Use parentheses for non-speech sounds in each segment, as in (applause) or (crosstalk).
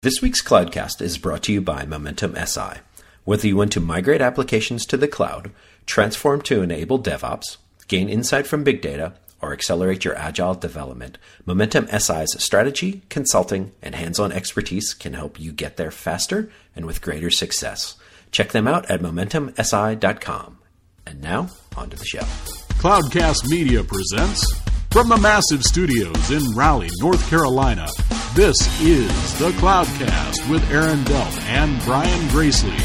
This week's Cloudcast is brought to you by Momentum SI. Whether you want to migrate applications to the cloud, transform to enable DevOps, gain insight from big data, or accelerate your agile development, Momentum SI's strategy, consulting, and hands on expertise can help you get there faster and with greater success. Check them out at MomentumSI.com. And now, on to the show. Cloudcast Media presents from the massive studios in Raleigh, North Carolina. This is the Cloudcast with Aaron Delp and Brian Gracely,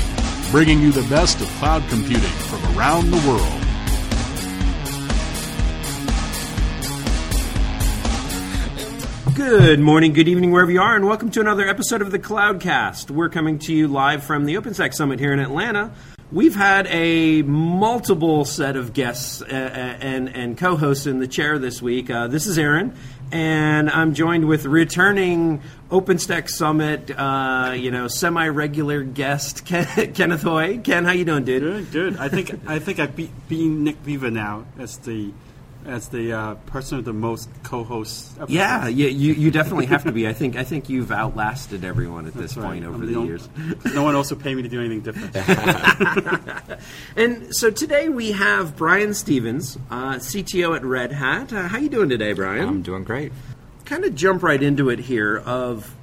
bringing you the best of cloud computing from around the world. Good morning, good evening, wherever you are, and welcome to another episode of the Cloudcast. We're coming to you live from the OpenStack Summit here in Atlanta. We've had a multiple set of guests uh, and, and co-hosts in the chair this week. Uh, this is Aaron, and I'm joined with returning OpenStack Summit, uh, you know, semi-regular guest (laughs) Ken, Kenneth Hui. Ken, how you doing, dude? Good, good. I think I think I beat being Nick Beaver now as the as the uh, person with the most co-hosts. Episodes. Yeah, yeah, you, you definitely have to be. (laughs) I think I think you've outlasted everyone at this That's point over I'm the only- years. (laughs) no one else will pay me to do anything different. (laughs) And so today we have Brian Stevens, uh, CTO at Red Hat. Uh, how you doing today, Brian? I'm doing great. kind of jump right into it here. Of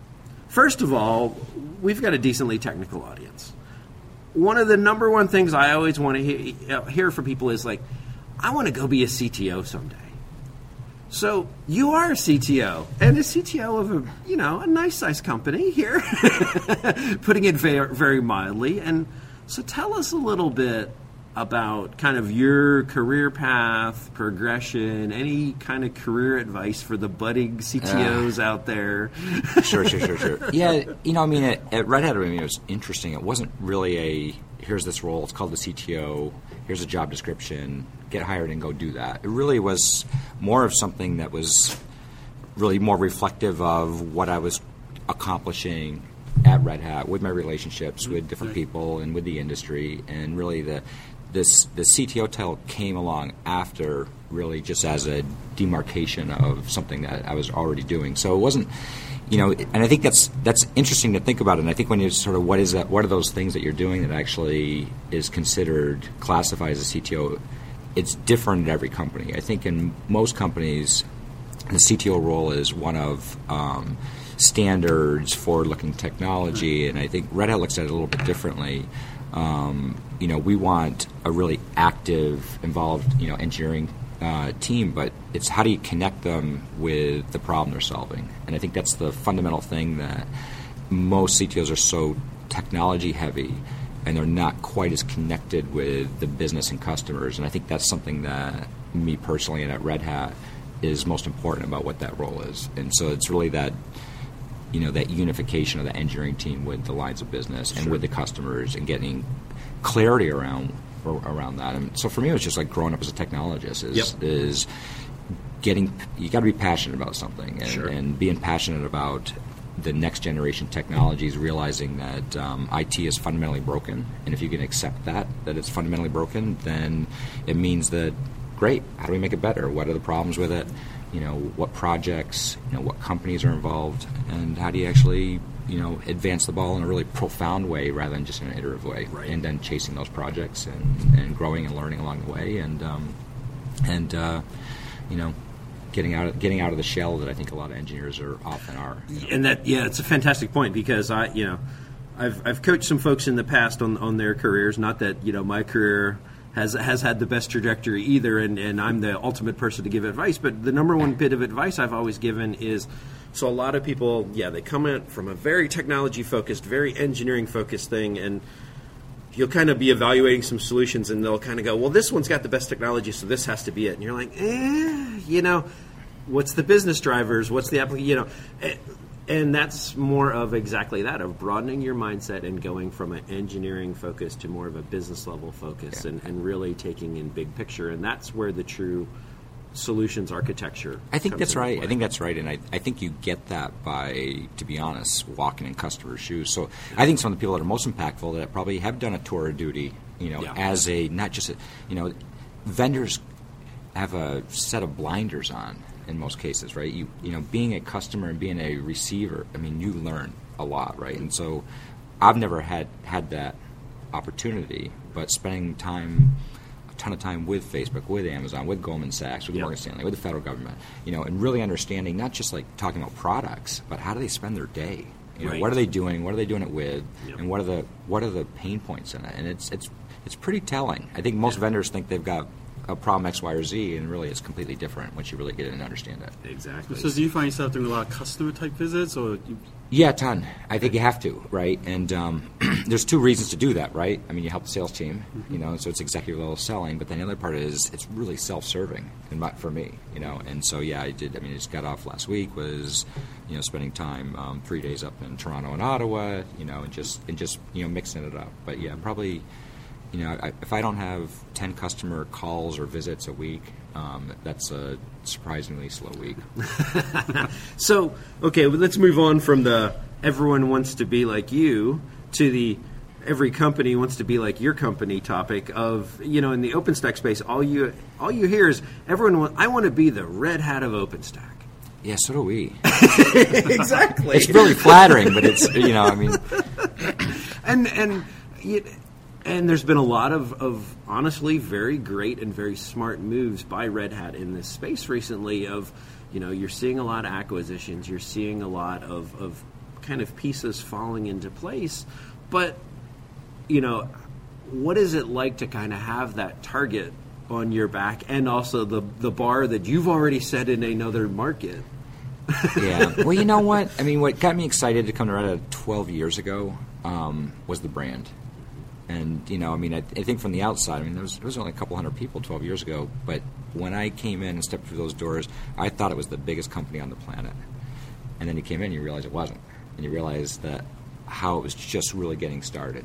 first of all, we've got a decently technical audience. One of the number one things I always want to hear, hear from people is like, I want to go be a CTO someday. So you are a CTO and a CTO of a you know a nice sized company here, (laughs) putting it very, very mildly. And so tell us a little bit about kind of your career path, progression, any kind of career advice for the budding ah. CTOs out there. (laughs) Sure, sure, sure, sure. Yeah, you know, I mean, at, at Red Hat, I mean, it was interesting. It wasn't really a here's this role. It's called the CTO. Here's a job description. Get hired and go do that. It really was more of something that was really more reflective of what I was accomplishing at Red Hat with my relationships with different people and with the industry, and really the this the CTO title came along after really just as a demarcation of something that I was already doing. So it wasn't. You know, and I think that's that's interesting to think about. And I think when you sort of what is that? What are those things that you're doing that actually is considered classified as a CTO? It's different at every company. I think in most companies, the CTO role is one of um, standards, forward-looking technology, and I think Red Hat looks at it a little bit differently. Um, you know, we want a really active, involved, you know, engineering uh, team, but it's how do you connect them with the problem they're solving? And I think that's the fundamental thing that most CTOs are so technology heavy and they're not quite as connected with the business and customers. And I think that's something that me personally and at Red Hat is most important about what that role is. And so it's really that you know that unification of the engineering team with the lines of business and with the customers and getting clarity around around that. And so for me, it was just like growing up as a technologist is Yep. is getting you got to be passionate about something and, Sure. and being passionate about the next generation technologies, realizing that um, IT is fundamentally broken, and if you can accept that that it's fundamentally broken, then it means that great. How do we make it better? What are the problems with it? You know, what projects? You know, what companies are involved, and how do you actually you know advance the ball in a really profound way rather than just in an iterative way, Right. and then chasing those projects and, and growing and learning along the way, and um, and uh, you know. Getting out, of, getting out of the shell that I think a lot of engineers are often are. you know. And that, yeah, it's a fantastic point because I, you know, I've, I've coached some folks in the past on, on their careers. Not that you know my career has has had the best trajectory either, and, and I'm the ultimate person to give advice. But the number one bit of advice I've always given is, so a lot of people, yeah, they come in from a very technology focused, very engineering focused thing, and you'll kind of be evaluating some solutions and they'll kind of go, well, this one's got the best technology, so this has to be it. And you're like, eh, you know, what's the business drivers? What's the application? You know, eh, and that's more of exactly that of broadening your mindset and going from an engineering focus to more of a business level focus and, and really taking in big picture. And that's where the true solutions architecture. I think that's right. play. I think that's right, and I, I think you get that by, to be honest, walking in customers' shoes. So I think some of the people that are most impactful that probably have done a tour of duty, you know, Yeah. as a not just a, you know, vendors have a set of blinders on in most cases, right? You you know, being a customer and being a receiver, I mean, you learn a lot, right? And so I've never had had that opportunity, but spending time ton of time with Facebook, with Amazon, with Goldman Sachs, with Yep. Morgan Stanley, with the federal government, you know, and really understanding not just like talking about products, but how do they spend their day? You know, Right. what are they doing? What are they doing it with? Yep. And what are the what are the pain points in it? And it's it's it's pretty telling. I think most vendors think they've got a problem X, Y, or Z, and really it's completely different once you really get in and understand it. Exactly. So do you find yourself doing a lot of customer type visits, or you, Yeah, a ton. I think you have to, right? And um, (clears throat) there's two reasons to do that, right? I mean, you help the sales team, you know, so it's executive level selling. But then the other part is it's really self-serving, in my, for me, you know. And so yeah, I did. I mean, I just got off last week. Was you know spending time um, three days up in Toronto and Ottawa, you know, and just and just you know mixing it up. But yeah, probably. You know, I, if I don't have ten customer calls or visits a week, um, that's a surprisingly slow week. (laughs) So, okay, well, let's move on from the everyone wants to be like you to the every company wants to be like your company topic of you know in the OpenStack space all you all you hear is everyone want, I want to be the red hat of OpenStack. Yeah, so do we. (laughs) exactly. It's really flattering, but it's you know, I mean, (laughs) and and you- and there's been a lot of, of honestly very great and very smart moves by Red Hat in this space recently. Of you know you're seeing a lot of acquisitions, you're seeing a lot of, of kind of pieces falling into place, but you know what is it like to kind of have that target on your back and also the the bar that you've already set in another market? yeah. (laughs) Well, you know what? I mean, what got me excited to come to Red Hat 12 years ago um, was the brand. And, you know, I mean, I, I think from the outside, I mean, there was, there was only a couple hundred people 12 years ago, but when I came in and stepped through those doors, I thought it was the biggest company on the planet. And then you came in and you realize it wasn't. And you realize that how it was just really getting started.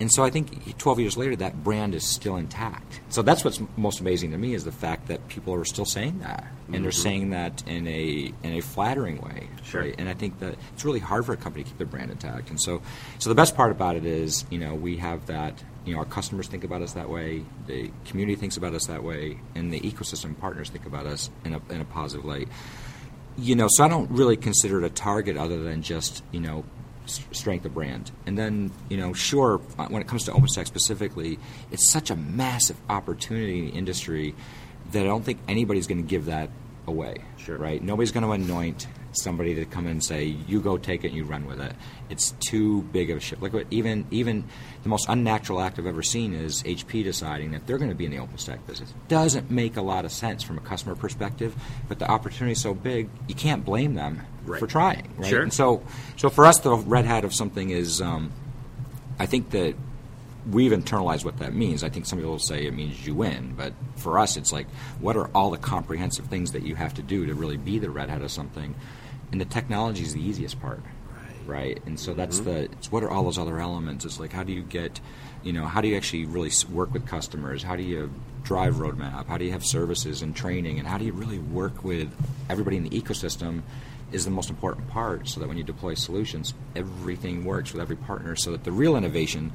And so I think 12 years later, that brand is still intact. So that's what's most amazing to me is the fact that people are still saying that, and they're mm-hmm. saying that in a in a flattering way. Sure. Right? And I think that it's really hard for a company to keep their brand intact. And so, so the best part about it is, you know, we have that. You know, our customers think about us that way. The community thinks about us that way, and the ecosystem partners think about us in a in a positive light you know, so I don't really consider it a target other than just, you know, strength of brand. And then, you know, sure, uh, when it comes to OpenStack specifically, it's such a massive opportunity in the industry that I don't think anybody's going to give that away. Sure. Right? Nobody's going to anoint somebody to come in and say, "You go take it and you run with it." It's too big of a shift. Like what- even even the most unnatural act I've ever seen is HP deciding that they're going to be in the OpenStack business. Doesn't make a lot of sense from a customer perspective, but the opportunity is so big, you can't blame them Right. for trying. Right? Sure. And so, so for us, the red hat of something is, um, I think that we've internalized what that means. I think some people will say it means you win, but for us, it's like, what are all the comprehensive things that you have to do to really be the red hat of something? And the technology is the easiest part, right? And so that's the. It's what are all those other elements? It's like how do you get, you know, how do you actually really work with customers? How do you drive roadmap? How do you have services and training? And how do you really work with everybody in the ecosystem? Is the most important part, so that when you deploy solutions, everything works with every partner, so that the real innovation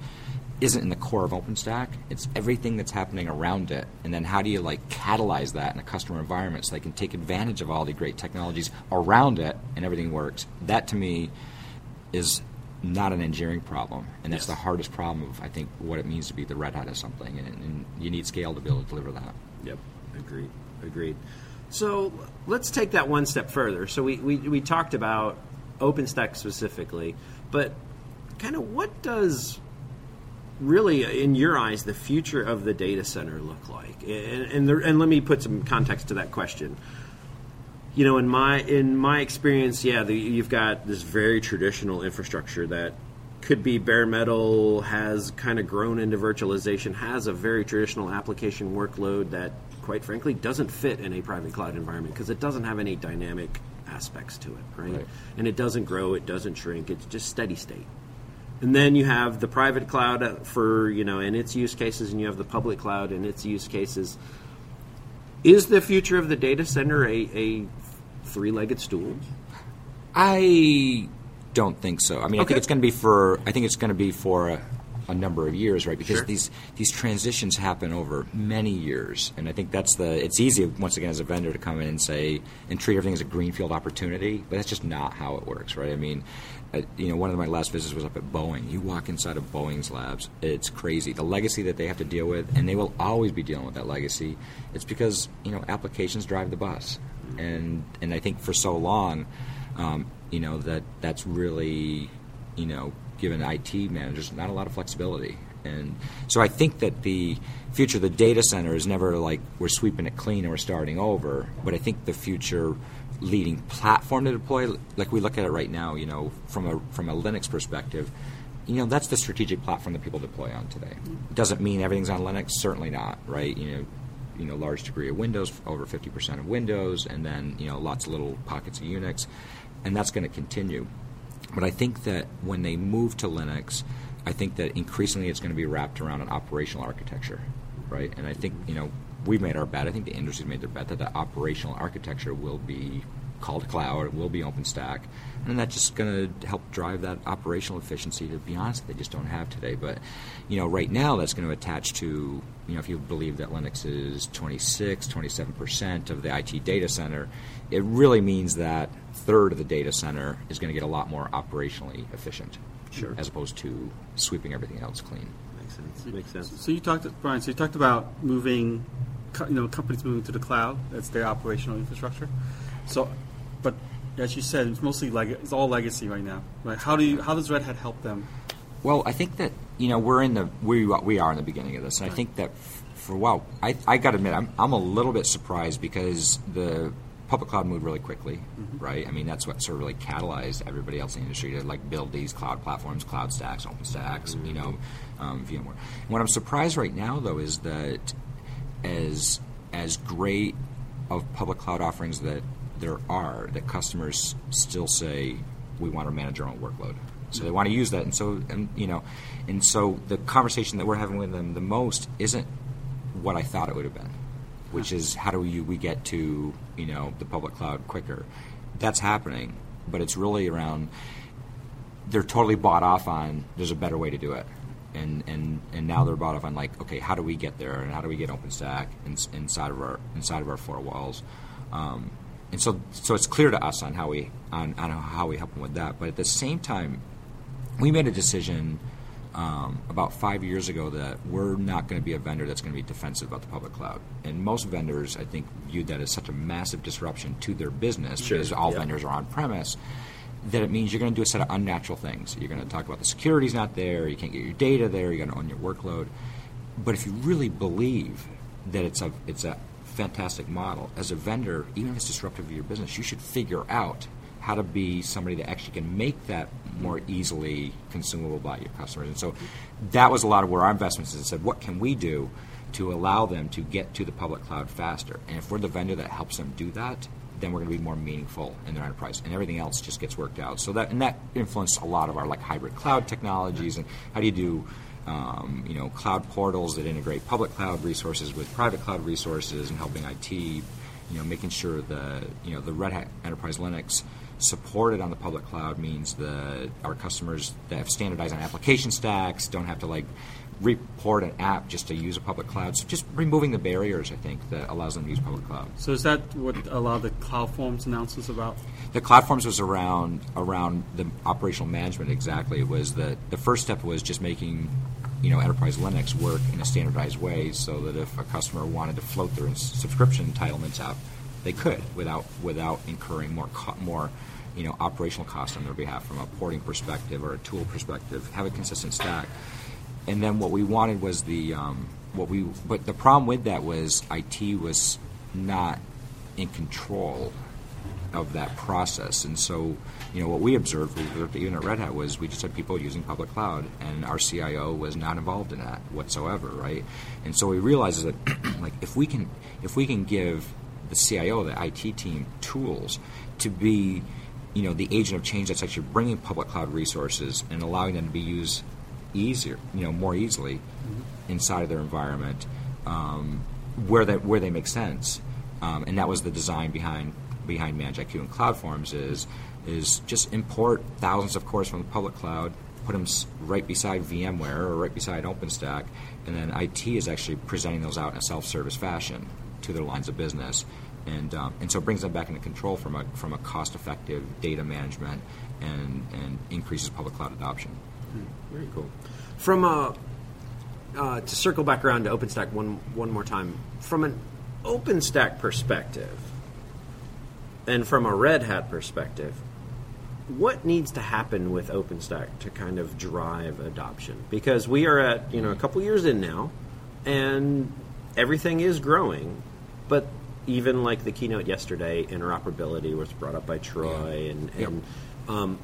isn't in the core of OpenStack. It's everything that's happening around it. And then how do you like catalyze that in a customer environment so they can take advantage of all the great technologies around it and everything works? That to me is not an engineering problem. And that's Yes. the hardest problem of I think what it means to be the red hat of something. And, and you need scale to be able to deliver that. Yep, agreed, agreed. So let's take that one step further. So we, we, we talked about OpenStack specifically, but kind of what does really, in your eyes, the future of the data center look like? And, and, there, and let me put some context to that question. You know, in my in my experience, yeah, the, you've got this very traditional infrastructure that could be bare metal, has kind of grown into virtualization, has a very traditional application workload that, quite frankly, doesn't fit in a private cloud environment because it doesn't have any dynamic aspects to it, right? Right. And it doesn't grow, it doesn't shrink, it's just steady state. And then you have the private cloud uh, for, you know, and its use cases, and you have the public cloud and its use cases. Is the future of the data center a, a three-legged stool? I don't think so. I mean, I Okay. think it's going to be for. I think it's going to be for uh, a number of years, right? Because Sure. these these transitions happen over many years, and I think that's the. It's easy once again as a vendor to come in and say and treat everything as a greenfield opportunity, but that's just not how it works, right? I mean, uh, you know, one of my last visits was up at Boeing. You walk inside of Boeing's labs, it's crazy. The legacy that they have to deal with, and they will always be dealing with that legacy. It's because you know applications drive the bus, and and I think for so long, um, you know that that's really you know given IT managers not a lot of flexibility. And so I think that the future of the data center is never like we're sweeping it clean and we're starting over. But I think the future leading platform to deploy, like we look at it right now, you know, from a from a Linux perspective, you know, that's the strategic platform that people deploy on today. Doesn't mean everything's on Linux, certainly not, right? You know, you know, large degree of Windows, over 50% of Windows, and then you know, lots of little pockets of Unix, and that's going to continue. But I think that when they move to Linux, I think that increasingly it's going to be wrapped around an operational architecture, right? And I think you know we've made our bet. I think the industry's made their bet that the operational architecture will be called cloud, it will be OpenStack, and that's just going to help drive that operational efficiency. To be honest, they just don't have today. But you know, right now that's going to attach to you know if you believe that Linux is 26, 27 percent of the IT data center, it really means that third of the data center is going to get a lot more operationally efficient, Sure. as opposed to sweeping everything else clean. Makes sense. Makes sense. So you talked, Brian. So you talked about moving, you know, companies moving to the cloud. That's their operational infrastructure. So, but as you said, it's mostly leg- it's all legacy right now. Right? How do you? How does Red Hat help them? Well, I think that you know we're in the we we are in the beginning of this, and I think that f- for a while, I I got to admit, I'm I'm a little bit surprised because the public cloud moved really quickly, right? I mean, that's what sort of really catalyzed everybody else in the industry to like build these cloud platforms, cloud stacks, open stacks, you know, um, VMware. What I'm surprised right now, though, is that as as great of public cloud offerings that there are, that customers still say we want to manage our own workload. So they want to use that, and so and you know, and so the conversation that we're having with them the most isn't what I thought it would have been, which is how do we we get to you know the public cloud quicker? That's happening, but it's really around they're totally bought off on there's a better way to do it. And, and, and now they're bought off on like okay how do we get there and how do we get OpenStack in, inside of our inside of our four walls, um, and so so it's clear to us on how we on, on how we help them with that. But at the same time, we made a decision um, about five years ago that we're not going to be a vendor that's going to be defensive about the public cloud. And most vendors, I think, viewed that as such a massive disruption to their business Sure, because all yeah. vendors are on premise. That it means you're going to do a set of unnatural things. You're going to talk about the security's not there, you can't get your data there, you're going to own your workload. But if you really believe that it's a it's a fantastic model as a vendor, even if it's disruptive to your business, you should figure out how to be somebody that actually can make that more easily consumable by your customers. And so that was a lot of where our investments is. It said, what can we do to allow them to get to the public cloud faster? And if we're the vendor that helps them do that, then we're going to be more meaningful in their enterprise, and everything else just gets worked out. So that and that influenced a lot of our like hybrid cloud technologies and how do you do um, you know cloud portals that integrate public cloud resources with private cloud resources and helping IT you know making sure the you know the Red Hat Enterprise Linux supported on the public cloud means that our customers that have standardized on application stacks don't have to like report an app just to use a public cloud. So just removing the barriers, I think, that allows them to use public cloud. So is that what a lot of the CloudForms announcements about? The CloudForms was around around the operational management. Exactly, it was that the first step was just making you know enterprise Linux work in a standardized way, so that if a customer wanted to float their subscription entitlements out, they could without without incurring more co- more you know operational costs on their behalf from a porting perspective or a tool perspective. Have a consistent stack. And then what we wanted was the um, what we but the problem with that was IT was not in control of that process. And so, you know, what we observed, we observed even at Red Hat, was we just had people using public cloud, and our CIO was not involved in that whatsoever, right? And so we realized that, (clears throat) like, if we can, if we can give the CIO, the IT team, tools to be, you know, the agent of change that's actually bringing public cloud resources and allowing them to be used easier, you know, more easily inside of their environment, um, where that where they make sense, um, and that was the design behind behind ManageIQ and CloudForms is is just import thousands of cores from the public cloud, put them right beside VMware or right beside OpenStack, and then IT is actually presenting those out in a self-service fashion to their lines of business, and um, and so it brings them back into control from a from a cost-effective data management and and increases public cloud adoption. Very cool. From a uh, to circle back around to OpenStack one one more time, from an OpenStack perspective, and from a Red Hat perspective, what needs to happen with OpenStack to kind of drive adoption? Because we are at you know a couple years in now, and everything is growing, but even like the keynote yesterday, interoperability was brought up by Troy, and, Yep. um,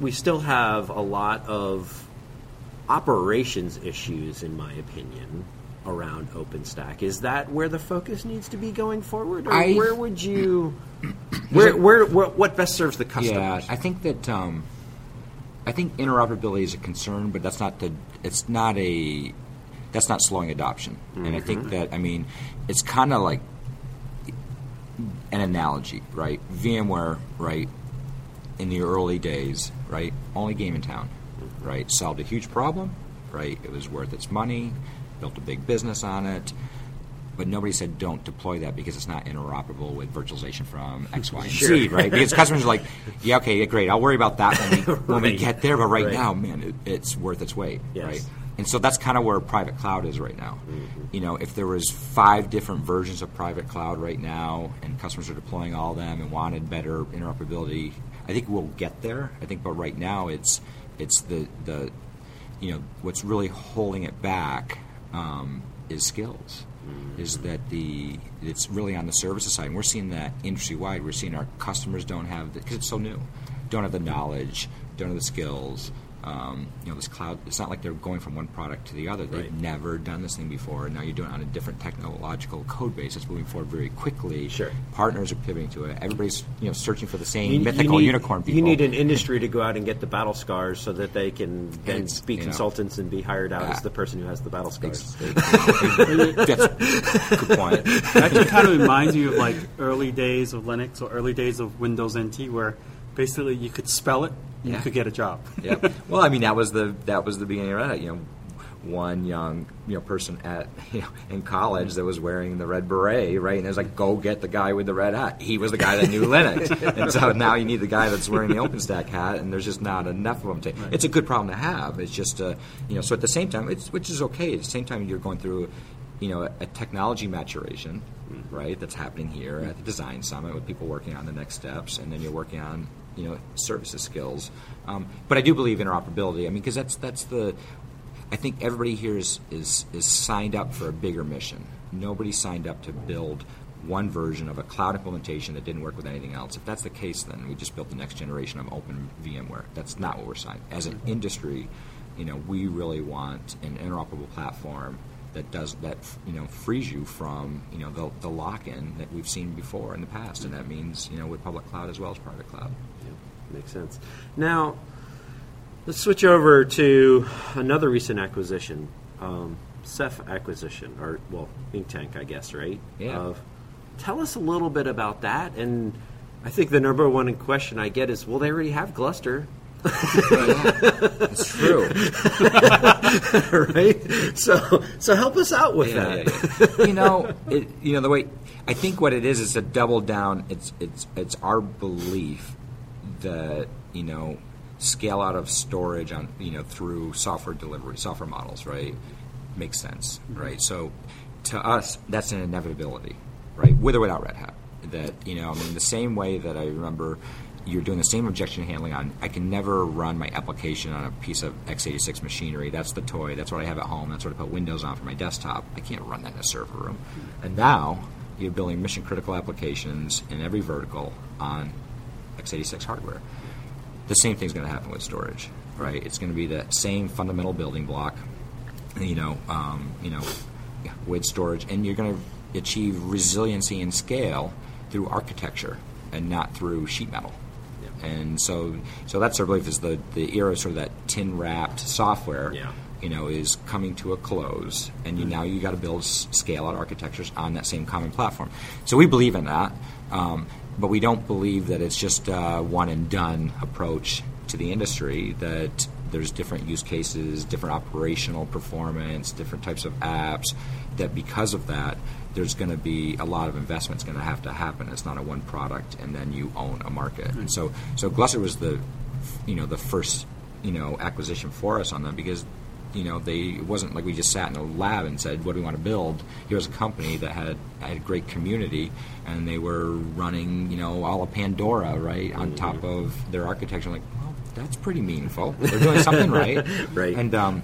we still have a lot of operations issues, in my opinion, around OpenStack. Is that where the focus needs to be going forward, or I- where would you? (clears throat) Where, where, where, what best serves the Yeah. I think that um, I think interoperability is a concern, but that's not the it's not a that's not slowing adoption. And I think that I mean it's kind of like an analogy, right? VMware, right? In the early days, right? Only game in town, right? Solved a huge problem, right? It was worth its money, built a big business on it. But nobody said don't deploy that because it's not interoperable with virtualization from X, Y, and Z, right? Because customers are like, yeah, okay, yeah, great. I'll worry about that when we, (laughs) when we get there. But right, Right. now, man, it, it's worth its weight, Yes. right? And so that's kind of where private cloud is right now. Mm-hmm. You know, if there was five different versions of private cloud right now, and customers are deploying all of them and wanted better interoperability, I think we'll get there. I think, but right now it's it's the the you know what's really holding it back um, is skills. Is that the it's really on the services side, and we're seeing that industry wide. We're seeing our customers don't have because it's so new, don't have the knowledge, don't have the skills. Um, you know, this cloud. It's not like they're going from one product to the other. They've Right. never done this thing before, and now you're doing it on a different technological code base. It's moving forward very quickly. Sure. Partners are pivoting to it. Everybody's you know searching for the same You- you mythical need- unicorn people. You need an industry to go out and get the battle scars so that they can then It's, be you know, consultants and be hired out yeah. as the person who has the battle scars. That's good point. It actually kind of reminds you of like early days of Linux or early days of Windows NT, where basically you could spell it and Yeah. you could get a job. (laughs) Yep. Well, I mean, that was the that was the beginning of Red. You know, one young you know person at (laughs) you know in college that was wearing the red beret, right? And it was like, go get the guy with the red hat. He was the guy that knew (laughs) Linux, and so now you need the guy that's wearing the OpenStack hat, and there's just not enough of them. To, It's a good problem to have. It's just uh, you know, so at the same time, it's which is okay. At the same time, you're going through. You know, a technology maturation, right? That's happening here at the design summit with people working on the next steps, and then you're working on you know services skills. Um, but I do believe interoperability. I mean, because that's that's the. I think everybody here is, is is signed up for a bigger mission. Nobody signed up to build one version of a cloud implementation that didn't work with anything else. If that's the case, then we just built the next generation of open VMware. That's not what we're signed. As an industry, you know, we really want an interoperable platform that does that you know frees you from you know the, the lock-in that we've seen before in the past, and that means you know with public cloud as well as private cloud. Makes sense. Now, let's switch over to another recent acquisition, um, Ceph acquisition, or well, Inktank, I guess, right? Yeah. Of, tell us a little bit about that, and I think the number one question I get is, well, they already have Gluster, It's true. (laughs) right? So, so help us out with Yeah, that. yeah, yeah. you know, it, you know the way I think what it is is a double down. It's it's it's our belief that you know scale out of storage on you know through software delivery, software models, right? Makes sense, mm-hmm. right? So to us, that's an inevitability, right? With or without Red Hat. That you know, I mean, the same way that I remember you're doing the same objection handling on. I can never run my application on a piece of x86 machinery. That's the toy. That's what I have at home. That's what I put Windows on for my desktop. I can't run that in a server room. Mm-hmm. And now you're building mission critical applications in every vertical on x86 hardware. The same thing's going to happen with storage, right? It's going to be that same fundamental building block, you know, um, you know, with storage, and you're going to achieve resiliency and scale through architecture and not through sheet metal. And so, so that's our belief is the, the era of sort of that tin wrapped software, Yeah. you know, is coming to a close, and you now you got to build scale out architectures on that same common platform. So we believe in that, um, but we don't believe that it's just a one and done approach to the industry. That there's different use cases, different operational performance, different types of apps. That because of that, there's going to be a lot of investments going to have to happen. It's not a one product, and then you own a market. And so, so Gluster was the, you know, the first, you know, acquisition for us on them because you know, they it wasn't like we just sat in a lab and said, "What do we want to build?" Here was a company that had had a great community, and they were running, you know, all of Pandora right on top of their architecture. Like, well, that's pretty meaningful. They're doing something right, (laughs) Right. And um,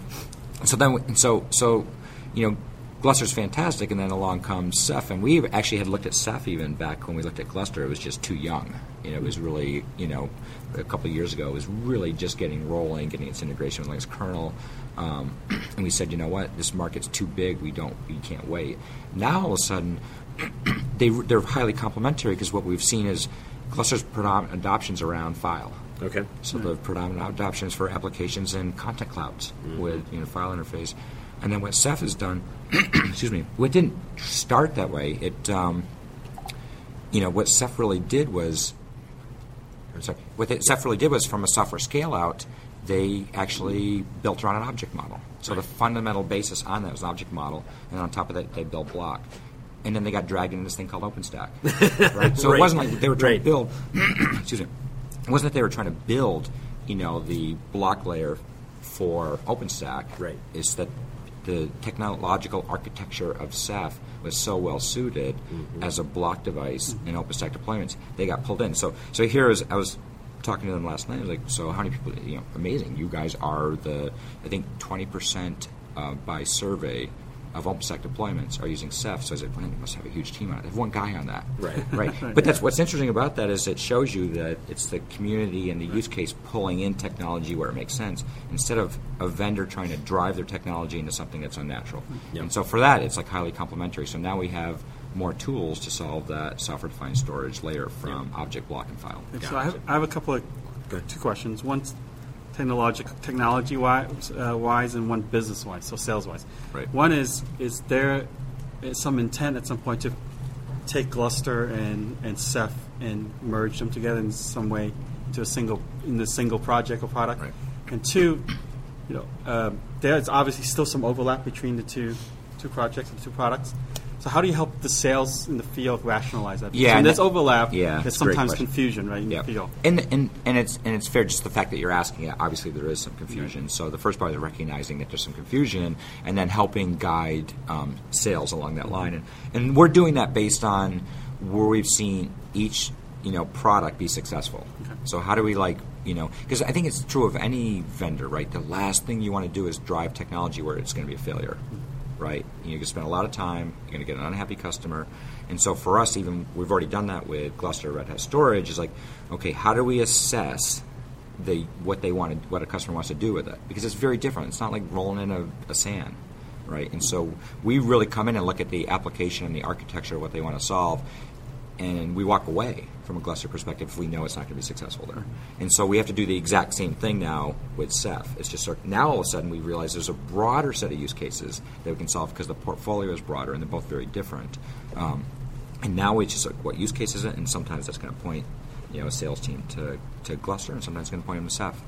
so then, and so so, you know. Gluster's fantastic, and then along comes Ceph, and we actually had looked at Ceph even back when we looked at Gluster. It was just too young. You know, it was really, you know, a couple of years ago, it was really just getting rolling, getting its integration with Linux kernel. Um, and we said, you know what, this market's too big. We don't, we can't wait. Now all of a sudden, (clears throat) they they're highly complementary because what we've seen is Gluster's predominant adoptions around file. Okay. So the predominant adoption is for applications and content clouds with you know file interface, and then what Ceph has done, (clears throat) excuse me, what didn't start that way. It, um, you know, what Ceph really did was, sorry, what Ceph really did was from a software scale out, they actually built around an object model. So the fundamental basis on that was an object model, and on top of that they built block. And then they got dragged into this thing called OpenStack. (laughs) right? So Right. it wasn't like they were trying Right. to build (clears throat) excuse me, it wasn't that they were trying to build, you know, the block layer for OpenStack. Right. It's that the technological architecture of Ceph was so well suited mm-hmm. as a block device in OpenStack deployments, they got pulled in. So, so here is I was talking to them last night. I was like, so how many people? You know, amazing. You guys are the I think twenty percent uh, by survey of OpenStack deployments are using Ceph. So I said, man, they must have a huge team on it. They have one guy on that. Right. (laughs) Right. But that's what's interesting about that is it shows you that it's the community and the use case pulling in technology where it makes sense instead of a vendor trying to drive their technology into something that's unnatural. Yep. And so for that, it's like highly complementary. So now we have more tools to solve that software-defined storage layer from object, block, and file. So I have, I have a couple of two questions. One technologic technology wise, uh, wise and one business wise, so sales wise. Right. One is is there is some intent at some point to take Gluster and and Ceph and merge them together in some way into a single in the single project or product. Right. And two, you know, um, there's obviously still some overlap between the two two projects and two products. So how do you help the sales in the field rationalize that? Because Yeah, and there's that- overlap. Yeah, there's it's a great sometimes confusion, right, in the field. And, and and it's and it's fair just the fact that you're asking it. Obviously, there is some confusion. So the first part is recognizing that there's some confusion, and then helping guide um, sales along that line. And and we're doing that based on where we've seen each you know product be successful. Okay. So how do we like you know because I think it's true of any vendor, right? The last thing you want to do is drive technology where it's going to be a failure right? You're going to spend a lot of time. You're going to get an unhappy customer, and so for us, even we've already done that with Gluster Red Hat Storage. Is like, okay, how do we assess the what they want what a customer wants to do with it? Because it's very different. It's not like rolling in a, a SAN, right? And so we really come in and look at the application and the architecture of what they want to solve, and we walk away from a Gluster perspective if we know it's not going to be successful there. And so we have to do the exact same thing now with Ceph. It's just sort- now all of a sudden we realize there's a broader set of use cases that we can solve because the portfolio is broader and they're both very different. Um, and now it's just like, what use case is it? And sometimes that's going to point you know a sales team to, to Gluster, and sometimes it's going to point them to Ceph.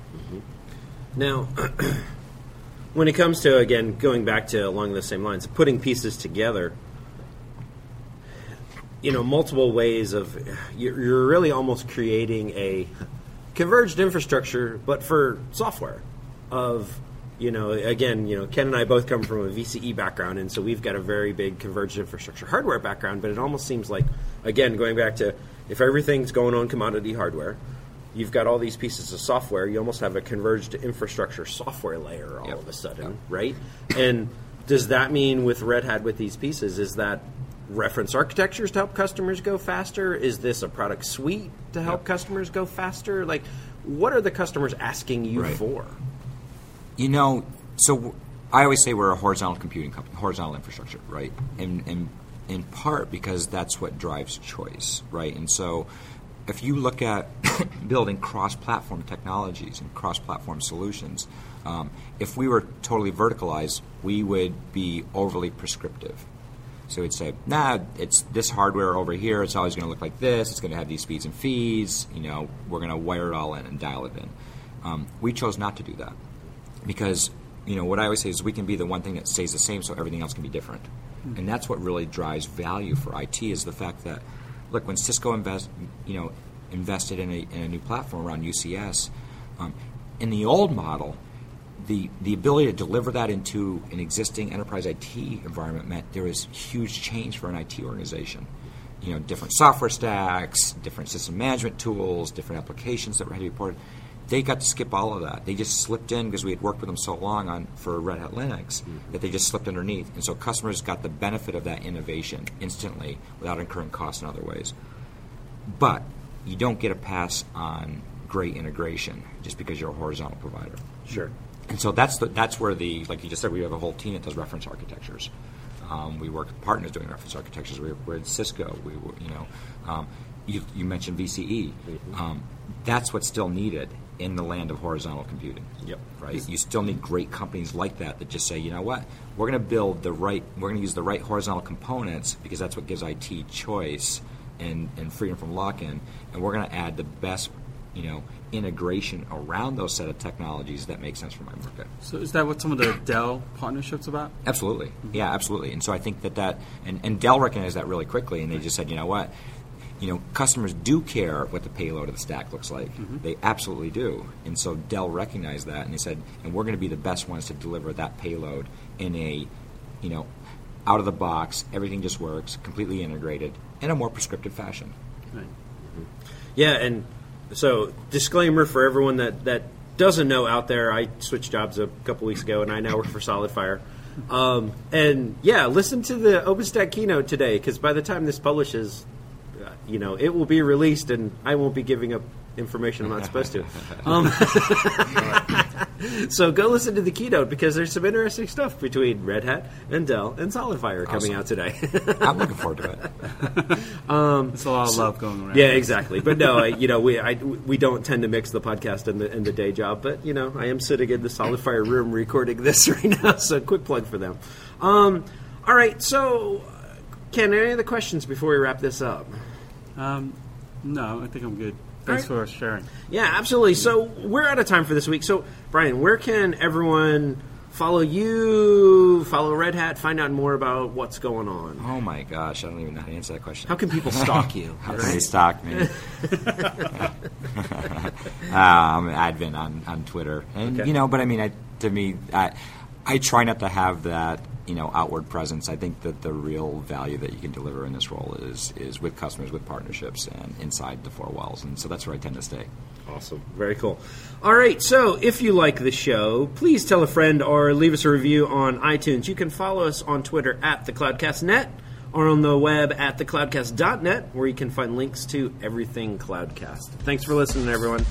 Now, (clears throat) when it comes to again going back to along the same lines, putting pieces together, you know, multiple ways of you're, really almost creating a converged infrastructure, but for software. Of you know, again, you know, Ken and I both come from a VCE background, and so we've got a very big converged infrastructure hardware background. But it almost seems like, again, going back to if everything's going on commodity hardware, you've got all these pieces of software. You almost have a converged infrastructure software layer all Yep. of a sudden, right? And does that mean with Red Hat with these pieces is that reference architectures to help customers go faster? Is this a product suite to help Yep. customers go faster? Like, what are the customers asking you Right. for? You know, so I always say we're a horizontal computing company, horizontal infrastructure, right? And, and in part because that's what drives choice, right? And so if you look at (coughs) building cross-platform technologies and cross-platform solutions, um, if we were totally verticalized, we would be overly prescriptive. So we'd say, nah, it's this hardware over here. It's always going to look like this. It's going to have these speeds and feeds. You know, we're going to wire it all in and dial it in. Um, we chose not to do that. because you know what I always say is we can be the one thing that stays the same, so everything else can be different, and that's what really drives value for IT is the fact that look when Cisco invest you know invested in a, in a new platform around UCS, um, in the old model. The, the ability to deliver that into an existing enterprise IT environment meant there was huge change for an IT organization you know, different software stacks, different system management tools, different applications that were had to be ported. They got to skip all of that. They just slipped in because we had worked with them so long on for Red Hat Linux Mm-hmm. that they just slipped underneath, and so customers got the benefit of that innovation instantly without incurring costs in other ways. But you don't get a pass on great integration just because you're a horizontal provider. Sure. And so that's the, that's where the like you just said we have a whole team that does reference architectures. Um, we work with partners doing reference architectures. We, we're at Cisco. We were, you know um, you, you mentioned VCE. Um, that's what's still needed in the land of horizontal computing. Yep. Right. You still need great companies like that that just say, you know what, we're going to build the right, we're going to use the right horizontal components because that's what gives IT choice and, and freedom from lock-in, and we're going to add the best, you know, integration around those set of technologies that make sense for my market. So is that what some of the Dell partnerships about? Absolutely. Mm-hmm. Yeah, absolutely. And so I think that that, and, and Dell recognized that really quickly, and they just said, you know what? You know, customers do care what the payload of the stack looks like. Mm-hmm. They absolutely do. And so Dell recognized that, and they said, and we're going to be the best ones to deliver that payload in a, you know, out of the box, everything just works, completely integrated, in a more prescriptive fashion. Right. Mm-hmm. Yeah, and so disclaimer for everyone that, that doesn't know out there, I switched jobs a couple weeks ago, and I now work for SolidFire. Um, and yeah, listen to the OpenStack keynote today, because by the time this publishes, uh, you know, it will be released, and I won't be giving up information I'm not supposed to. (laughs) Um, (laughs) (laughs) so go listen to the keynote because there's some interesting stuff between Red Hat and Dell and SolidFire coming out today. (laughs) I'm looking forward to it. (laughs) It's a lot of love going around. Yeah, exactly. But no, I, you know, we I, we don't tend to mix the podcast and the and the day job. But you know, I am sitting in the SolidFire room recording this right now. So quick plug for them. Um, all right, so Ken, any other questions before we wrap this up? Um, no, I think I'm good. Thanks All for sharing. Yeah, absolutely. So we're out of time for this week. So Brian, where can everyone follow you? Follow Red Hat. Find out more about what's going on. Oh my gosh, I don't even know how to answer that question. How can people (laughs) stalk you? How can they stalk me? um, (laughs) I'm addvin on, on Twitter, and Okay. you know, but I mean, I, to me, I, I try not to have that, you know, outward presence. I think that the real value that you can deliver in this role is is with customers, with partnerships, and inside the four walls, and so that's where I tend to stay. Awesome. Very cool. All right. So if you like the show, please tell a friend or leave us a review on iTunes. You can follow us on Twitter at the CloudcastNet or on the web at thecloudcast.net where you can find links to everything Cloudcast. Thanks for listening, everyone.